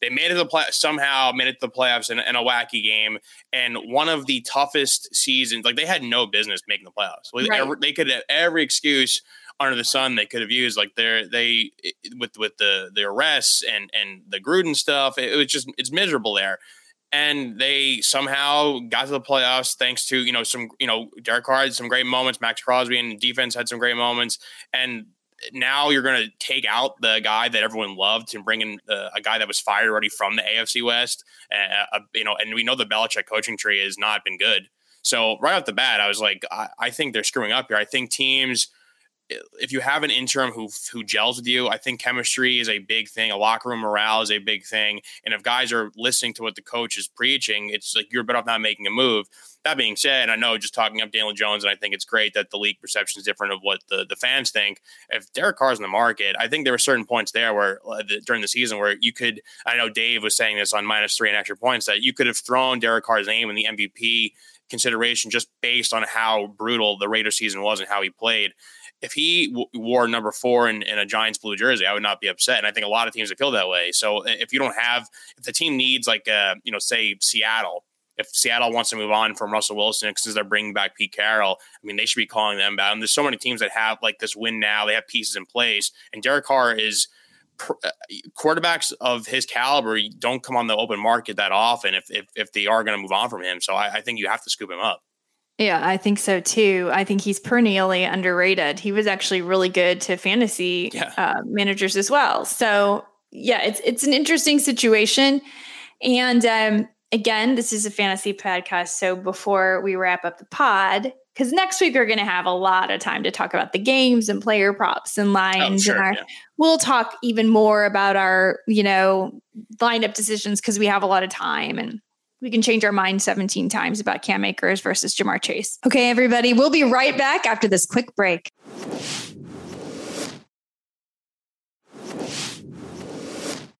They made it to the play somehow made it to the playoffs in, in, a wacky game and one of the toughest seasons. Like they had no business making the playoffs. Like, right. they could have every excuse under the sun they could have used. Like they're they with with the the arrests and and the Gruden stuff. It, it was just it's miserable there. And they somehow got to the playoffs thanks to you know some you know Derek Carr had some great moments, Maxx Crosby and defense had some great moments, and now you're going to take out the guy that everyone loved and bring in uh, a guy that was fired already from the AFC West. Uh, uh, you know, and we know the Belichick coaching tree has not been good. So right off the bat, I was like, I, I think they're screwing up here. I think teams if you have an interim who who gels with you, I think chemistry is a big thing. A locker room morale is a big thing. And if guys are listening to what the coach is preaching, it's like you're better off not making a move. That being said, I know just talking up Daniel Jones, and I think it's great that the league perception is different of what the, the fans think. If Derek Carr's in the market, I think there were certain points there where uh, the, during the season where you could, I know Dave was saying this on minus three and extra points, that you could have thrown Derek Carr's name in the MVP consideration just based on how brutal the Raider season was and how he played if he w- wore number four in, in, a Giants blue jersey, I would not be upset. And I think a lot of teams would feel that way. So if you don't have, if the team needs like, uh, you know, say Seattle, if Seattle wants to move on from Russell Wilson because they're bringing back Pete Carroll, I mean, they should be calling them back. And there's so many teams that have like this win now. They have pieces in place, and Derek Carr is uh, quarterbacks of his caliber don't come on the open market that often if if, if they are going to move on from him. So I, I think you have to scoop him up. Yeah, I think so too. I think he's perennially underrated. He was actually really good to fantasy yeah. uh, managers as well. So yeah, it's it's an interesting situation. And um, again, this is a fantasy podcast. So before we wrap up the pod, because next week we're going to have a lot of time to talk about the games and player props and lines, oh, sure, and our, yeah. we'll talk even more about our you know lineup decisions because we have a lot of time and we can change our mind 17 times about Cam Akers versus Ja'Marr Chase. Okay, everybody, we'll be right back after this quick break.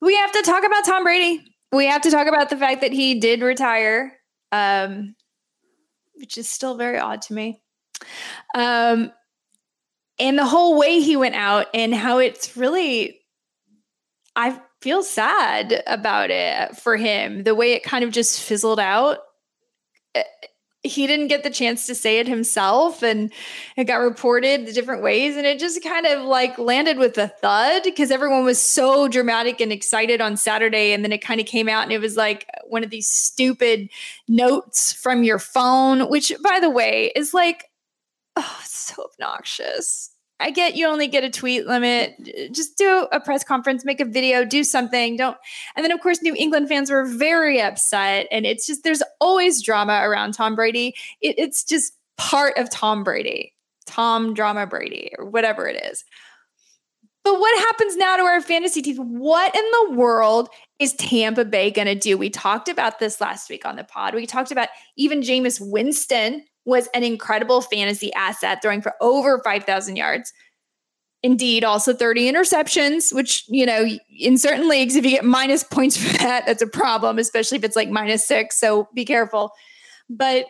We have to talk about Tom Brady. We have to talk about the fact that he did retire, um, which is still very odd to me. Um, and the whole way he went out and how it's really, I feel sad about it for him. The way it kind of just fizzled out. Eh, he didn't get the chance to say it himself and it got reported the different ways and it just kind of like landed with a thud because everyone was so dramatic and excited on Saturday and then it kind of came out and it was like one of these stupid notes from your phone which by the way is like oh so obnoxious I get you only get a tweet limit. Just do a press conference, make a video, do something. Don't. And then, of course, New England fans were very upset. And it's just, there's always drama around Tom Brady. It, it's just part of Tom Brady, Tom Drama Brady, or whatever it is. But what happens now to our fantasy teams? What in the world is Tampa Bay going to do? We talked about this last week on the pod. We talked about even Jameis Winston was an incredible fantasy asset, throwing for over 5,000 yards. Indeed, also 30 interceptions, which, you know, in certain leagues, if you get minus points for that, that's a problem, especially if it's like minus six. So be careful. But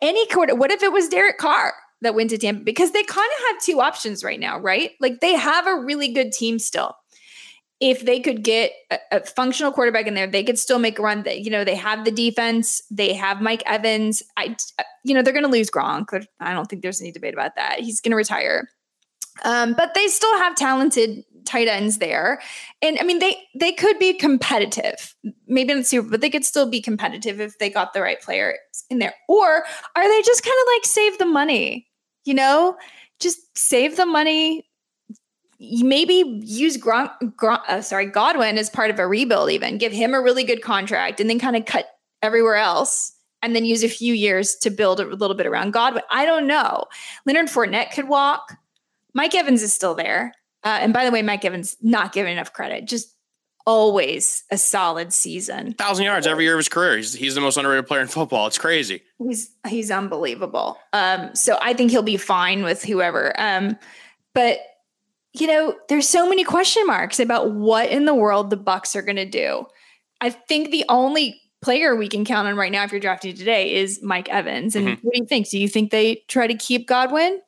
any quarter, what if it was Derek Carr that went to Tampa? Because they kind of have two options right now, right? Like they have a really good team still if they could get a, a, functional quarterback in there, they could still make a run. That you know, they have the defense, they have Mike Evans. I, you know, they're going to lose Gronk. I don't think there's any debate about that. He's going to retire, um, but they still have talented tight ends there. And I mean, they they could be competitive, maybe not super, but they could still be competitive if they got the right player in there. Or are they just kind of like save the money? You know, just save the money. Maybe use Gron, Gron, uh, sorry Godwin as part of a rebuild. Even give him a really good contract, and then kind of cut everywhere else and then use a few years to build a little bit around Godwin. I don't know. Leonard Fournette could walk. Mike Evans is still there. Uh, and by the way, Mike Evans not given enough credit. Just always a solid season. Thousand yards every year of his career. He's, he's the most underrated player in football. It's crazy. He's he's unbelievable. Um, so I think he'll be fine with whoever. Um, but you know, there's so many question marks about what in the world the Bucs are going to do. I think the only player we can count on right now, if you're drafting today, is Mike Evans. And mm-hmm. what do you think? Do you think they try to keep Godwin?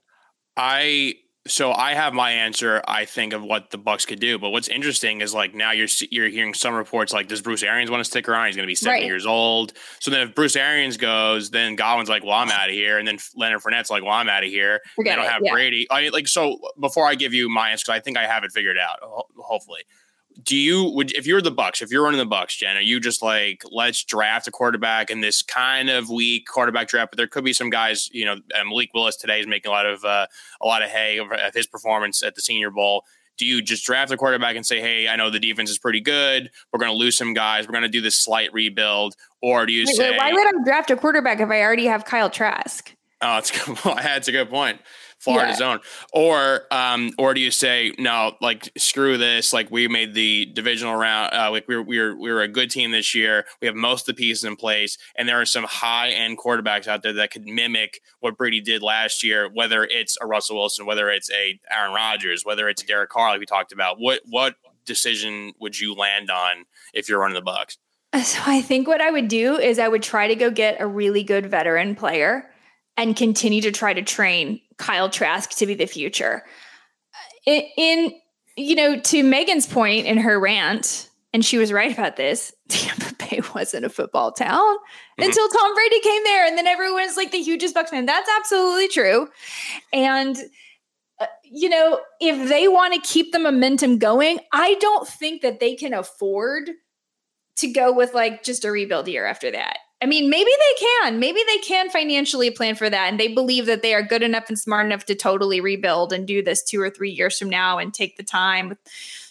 I so I have my answer. I think of what the Bucs could do, but what's interesting is like now you're you're hearing some reports like does Bruce Arians want to stick around? He's going to be seventy right. years old. So then if Bruce Arians goes, then Godwin's like, well, I'm out of here, and then Leonard Fournette's like, well, I'm out of here. Forget they don't it, have yeah. Brady. I mean, like so. Before I give you my answer, I think I have it figured out. Hopefully, do you would if you're the Bucs, if you're running the Bucs, Jen, are you just like let's draft a quarterback in this kind of weak quarterback draft? But there could be some guys, you know, Malik Willis today is making a lot of uh, a lot of hay of his performance at the Senior Bowl. Do you just draft a quarterback and say, "Hey, I know the defense is pretty good. We're going to lose some guys. We're going to do this slight rebuild," or do you wait, say, "Why would I draft a quarterback if I already have Kyle Trask?" Oh, it's good. that's a good *laughs* point. Florida's yeah. own. Or um, or do you say no? Like screw this. Like we made the divisional round. Uh, like we were we were we were a good team this year. We have most of the pieces in place, and there are some high end quarterbacks out there that could mimic what Brady did last year. Whether it's a Russell Wilson, whether it's a Aaron Rodgers, whether it's a Derek Carr, like we talked about. What what decision would you land on if you're running the Bucs? So I think what I would do is I would try to go get a really good veteran player and continue to try to train Kyle Trask to be the future. In, in you know, to Megan's point in her rant, and she was right about this. *laughs* Tampa Bay wasn't a football town mm-hmm. until Tom Brady came there, and then everyone's like the hugest Bucs fan. That's absolutely true. And uh, you know, if they want to keep the momentum going, I don't think that they can afford to go with like just a rebuild year after that. I mean, maybe they can. Maybe they can financially plan for that. And they believe that they are good enough and smart enough to totally rebuild and do this two or three years from now and take the time with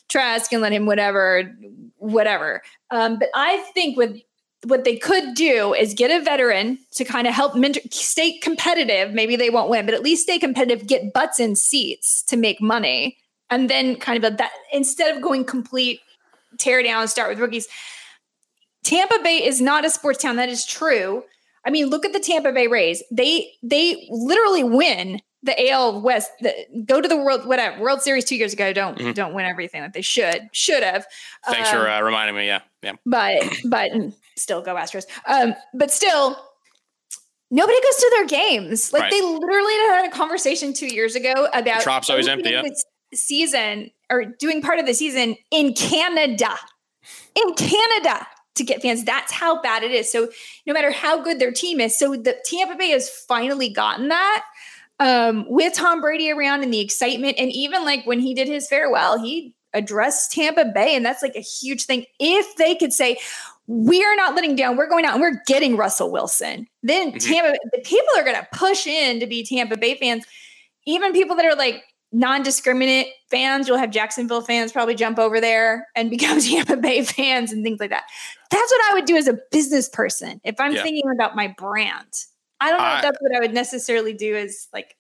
Trask and let him whatever, whatever. Um, but I think with what they could do is get a veteran to kind of help mentor, stay competitive. Maybe they won't win, but at least stay competitive, get butts in seats to make money. And then kind of a, that instead of going complete tear down, start with rookies Tampa Bay is not a sports town. That is true. I mean, look at the Tampa Bay Rays. They they literally win the AL West. The, go to the World whatever World Series two years ago. Don't mm-hmm. don't win everything that they should should have. Thanks um, for uh, reminding me. Yeah, yeah. But *clears throat* but still go Astros. Um, but still. Nobody goes to their games. Like right. they literally had a conversation two years ago about the Trop's always empty. Yeah. Season or doing part of the season in Canada. In Canada to get fans. That's how bad it is. So no matter how good their team is, so the Tampa Bay has finally gotten that um, with Tom Brady around and the excitement, and even like when he did his farewell, he addressed Tampa Bay, and that's like a huge thing. If they could say, we are not letting down. We're going out and we're getting Russell Wilson. Then mm-hmm. Tampa, the people are going to push in to be Tampa Bay fans. Even people that are like non-discriminate fans. You'll have Jacksonville fans probably jump over there and *laughs* become Tampa Bay fans and things like that. That's what I would do as a business person if I'm yeah. thinking about my brand. I don't know I, if that's what I would necessarily do as like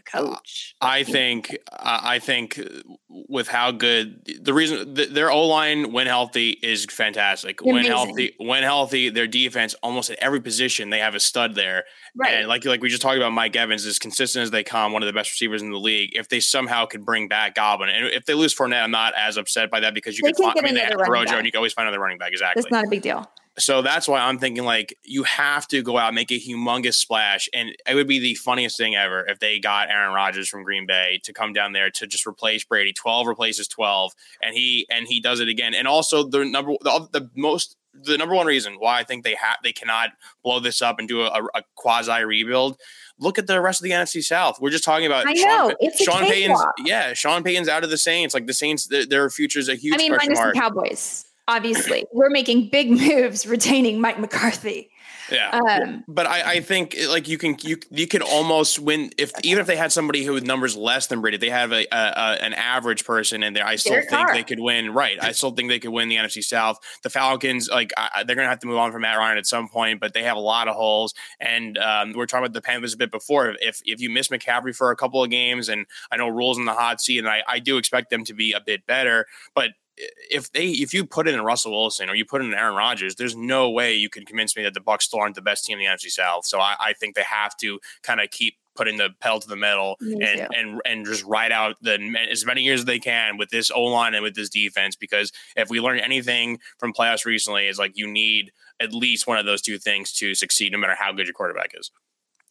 coach. I think I think uh, with how good the reason their O line when healthy is fantastic. When healthy, when healthy, their defense almost at every position they have a stud there. Right. And like like we just talked about, Mike Evans as consistent as they come, one of the best receivers in the league. If they somehow could bring back Godwin, and if they lose Fournette, I'm not as upset by that because you they can find I mean, they have Rojo and you can always find another running back. Exactly. It's not a big deal. So that's why I'm thinking like you have to go out and make a humongous splash, and it would be the funniest thing ever if they got Aaron Rodgers from Green Bay to come down there to just replace Brady. Twelve replaces twelve, and he and he does it again. And also the number the, the most the number one reason why I think they have they cannot blow this up and do a, a quasi rebuild. Look at the rest of the NFC South. We're just talking about I know Sean, it's Sean Payton's. Yeah, Sean Payton's out of the Saints. Like the Saints, their, their future's a huge I mean, minus mark. the Cowboys. Obviously, we're making big *laughs* moves retaining Mike McCarthy. Yeah, Um, but I, I think like you can you you could almost win if even if they had somebody who with numbers less than Brady, they have a, a, a an average person in there. I still think Carr. they could win. Right, I still think they could win the NFC South. The Falcons, like I, they're gonna have to move on from Matt Ryan at some point, but they have a lot of holes. And um, we we're talking about the Panthers a bit before. If if you miss McCaffrey for a couple of games, and I know Rhule's in the hot seat, and I, I do expect them to be a bit better, but if they if you put in Russell Wilson or you put in Aaron Rodgers, there's no way you can convince me that the Bucs still aren't the best team in the NFC South. So I, I think they have to kind of keep putting the pedal to the metal Me and too. and and just ride out the as many years as they can with this O line and with this defense. Because if we learned anything from playoffs recently, is like you need at least one of those two things to succeed, no matter how good your quarterback is.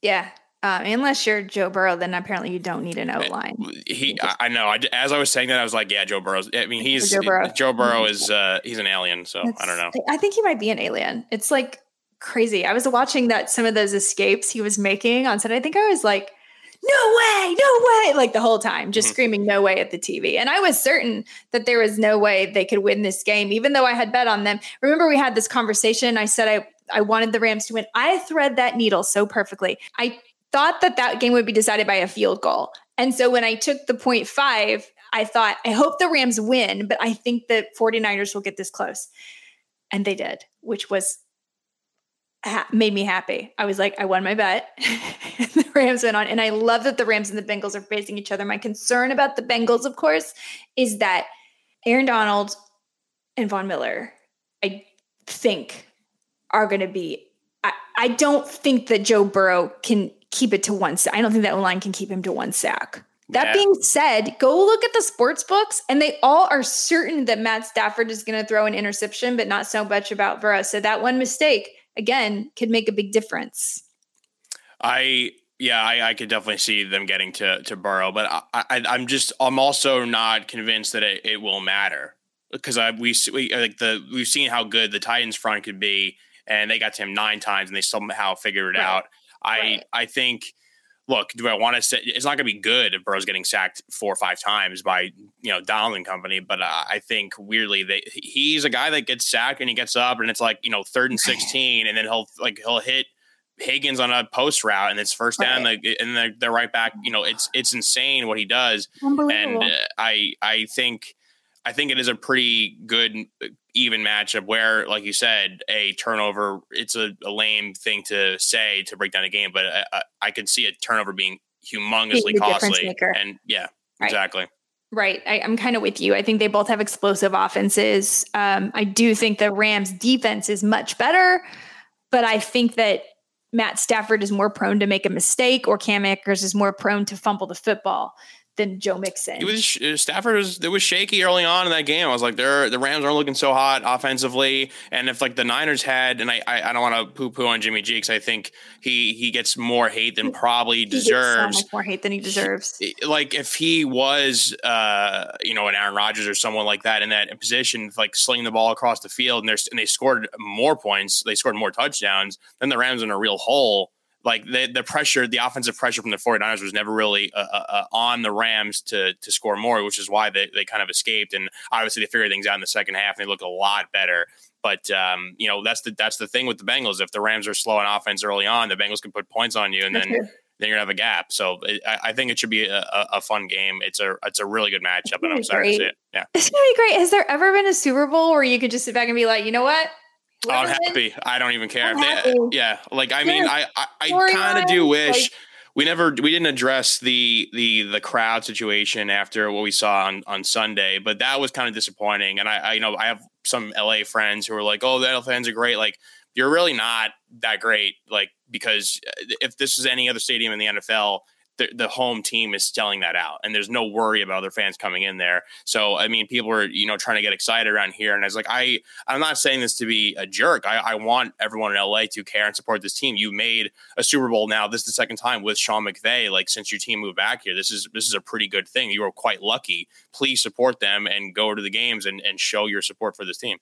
yeah. Um, unless you're Joe Burrow, then apparently you don't need an outline. line. He, I, I know. I, as I was saying that, I was like, yeah, Joe Burrow. I mean, he's Joe Burrow. Joe Burrow is uh, he's an alien. So I don't know. I think he might be an alien. It's like crazy. I was watching that some of those escapes he was making on set. I think I was like, no way, no way, like the whole time, just Mhm. screaming no way at the TV. And I was certain that there was no way they could win this game, even though I had bet on them. Remember, we had this conversation. I said I I wanted the Rams to win. I thread that needle so perfectly. I thought that that game would be decided by a field goal. And so when I took the point five, I thought, I hope the Rams win, but I think the 49ers will get this close. And they did, which was made me happy. I was like, I won my bet. *laughs* the Rams went on. And I love that the Rams and the Bengals are facing each other. My concern about the Bengals, of course, is that Aaron Donald and Von Miller, I think, are going to be. I, I don't think that Joe Burrow can keep it to one sack. I don't think that line can keep him to one sack. That Yeah. being said, go look at the sports books, and they all are certain that Matt Stafford is going to throw an interception, but not so much about Burrow. So that one mistake, again, could make a big difference. I yeah, I, I could definitely see them getting to to Burrow, but I, I I'm just I'm also not convinced that it, it will matter because I we, we like the we've seen how good the Titans front could be, and they got to him nine times and they somehow figured it Right. out. I Right. I think. Look, do I want to say it's not going to be good if Burrow's getting sacked four or five times by you know Donald and company? But uh, I think weirdly they he's a guy that gets sacked and he gets up and it's like you know third and sixteen and then he'll like he'll hit Higgins on a post route and it's first down like, and they're, they're right back. You know, it's it's insane what he does, and uh, I I think I think it is a pretty good even matchup where, like you said, a turnover. It's a, a lame thing to say to break down a game, but I, I, I could see a turnover being humongously Being the difference costly. And yeah, Right. exactly. Right. I, I'm kind of with you. I think they both have explosive offenses. Um, I do think the Rams defense is much better, but I think that Matt Stafford is more prone to make a mistake or Cam Akers is more prone to fumble the football than Joe Mixon. It was uh, Stafford was it was shaky early on in that game. I was like, they're the Rams aren't looking so hot offensively, and if like the Niners had, and I I, I don't want to poo poo on Jimmy G because I think he he gets more hate than probably He gets deserves. so more hate than he deserves. like if he was uh you know an Aaron Rodgers or someone like that in that position like slinging the ball across the field and, there's, and they scored more points they scored more touchdowns then the Rams in a real hole like the the pressure the offensive pressure from the 49ers was never really uh, uh, uh, on the Rams to to score more which is why they, they kind of escaped and obviously they figured things out in the second half and they looked a lot better but um, you know that's the that's the thing with the Bengals. If the Rams are slow on offense early on, the Bengals can put points on you, and then then you're gonna have a gap. So it, I, I think it should be a, a, fun game. It's a it's a really good matchup, and I'm excited to see it. Yeah, It's gonna be great. Has there ever been a Super Bowl where you could just sit back and be like, you know what? I'm happy. I don't even care. They- yeah, like I mean, Yes. I I, I kind of do wish. like- we never we didn't address the the the crowd situation after what we saw on on Sunday, but that was kind of disappointing. And I, I you know I have some LA friends who are like, "Oh, the LA fans are great." Like you're really not that great. Like because uh, if this is any other stadium in the NFL, the, home team is selling that out, and there's no worry about other fans coming in there. So I mean, people are you know trying to get excited around here, and I was like, I I'm not saying this to be a jerk. I, I want everyone in LA to care and support this team. You made a Super Bowl now. This is the second time with Sean McVay. Like since your team moved back here, this is this is a pretty good thing. You were quite lucky. Please support them and go to the games and, and show your support for this team.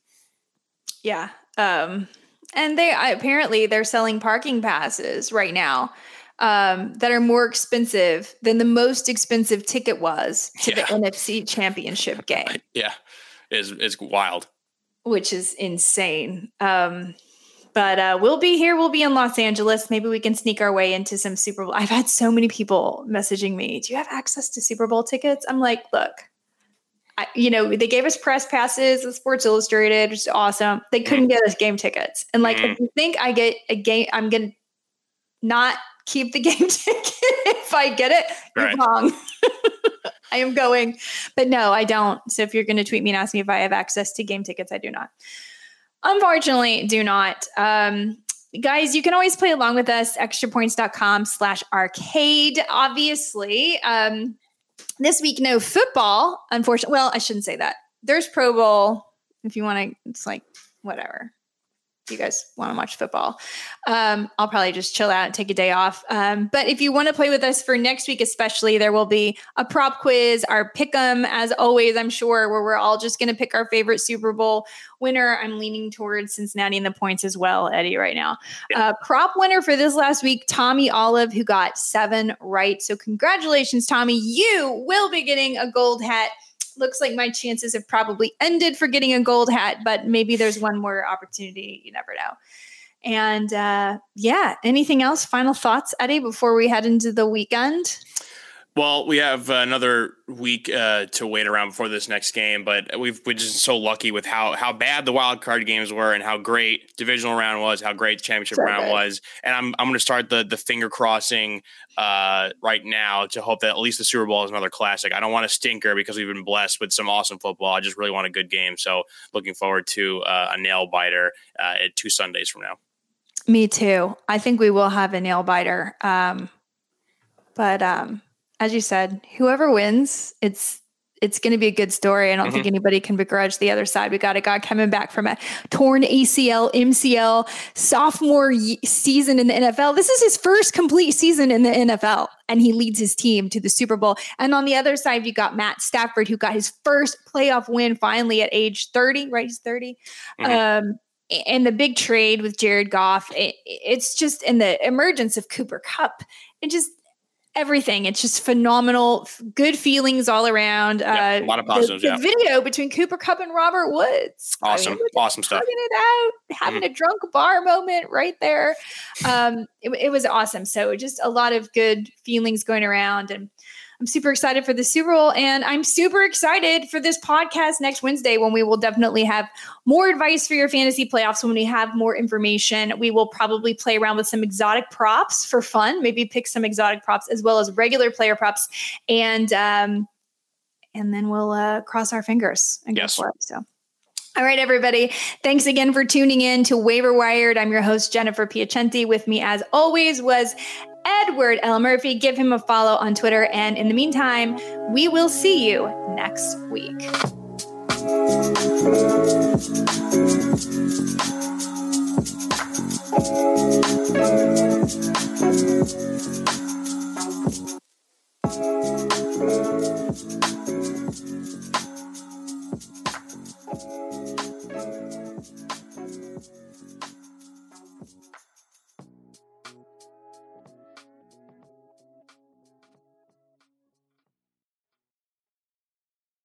Yeah. Um, and they apparently they're selling parking passes right now um, that are more expensive than the most expensive ticket was to yeah. the NFC Championship *laughs* game. Yeah, is is wild, which is insane. Um, but uh, we'll be here. We'll be in Los Angeles. Maybe we can sneak our way into some Super Bowl. I've had so many people messaging me. Do you have access to Super Bowl tickets? I'm like, look, I, you know, they gave us press passes with Sports Illustrated, which is awesome. They couldn't get us game tickets. And like, mm-hmm. if you think I get a game, I'm gonna not keep the *laughs* game ticket if I get it. Right. You're wrong. *laughs* I am going, but no, I don't. So if you're going to tweet me and ask me if I have access to game tickets, I do not. Unfortunately, do not. Um, guys, you can always play along with us. Extrapoints.com slash arcade. Obviously, um, this week, no football. Unfortunately, well, I shouldn't say that. There's Pro Bowl. If you want to, it's like whatever you guys want to watch football, um, I'll probably just chill out and take a day off. Um, but if you want to play with us for next week, especially, there will be a prop quiz, our pick 'em, as always, I'm sure, where we're all just going to pick our favorite Super Bowl winner. I'm leaning towards Cincinnati and the points as well, Eddie, right now. Yeah. Uh, prop winner for this last week, Tommy Olive, who got seven right. So, congratulations, Tommy. You will be getting a gold hat looks like my chances have probably ended for getting a gold hat, but maybe there's one more opportunity. You never know. And uh, yeah, anything else? Final thoughts, Eddie, before we head into the weekend? Well, we have another week uh, to wait around before this next game, but we've we're just so lucky with how how bad the wild card games were and how great divisional round was, how great the championship so round good. was, and I'm I'm going to start the the finger crossing uh, right now to hope that at least the Super Bowl is another classic. I don't want a stinker because we've been blessed with some awesome football. I just really want a good game, so looking forward to uh, a nail biter uh, two Sundays from now. Me too. I think we will have a nail biter, um, but. Um, as you said, whoever wins, it's it's going to be a good story. I don't mm-hmm. think anybody can begrudge the other side. We got a guy coming back from a torn ACL, MCL, sophomore season in the NFL. This is his first complete season in the NFL, and he leads his team to the Super Bowl. And on the other side, you got Matt Stafford, who got his first playoff win finally at age 30, right? He's 30. Mm-hmm. Um, and the big trade with Jared Goff, it, it's just in the emergence of Cooper Kupp. It just everything. It's just phenomenal. Good feelings all around. Yeah, uh, a lot of positives. The, the yeah. video between Cooper Kupp and Robert Woods. Awesome, I mean, awesome stuff. it out, having mm. a drunk bar moment right there. Um, it, it was awesome. So just a lot of good feelings going around and I'm super excited for the Super Bowl, and I'm super excited for this podcast next Wednesday when we will definitely have more advice for your fantasy playoffs. When we have more information, we will probably play around with some exotic props for fun. Maybe pick some exotic props as well as regular player props, and um, and then we'll uh, cross our fingers and yes. go for it. So. All right, everybody. Thanks again for tuning in to Waiver Wired. I'm your host, Jennifer Piacenti. With me, as always, was Edward L. Murphy. Give him a follow on Twitter. And in the meantime, we will see you next week.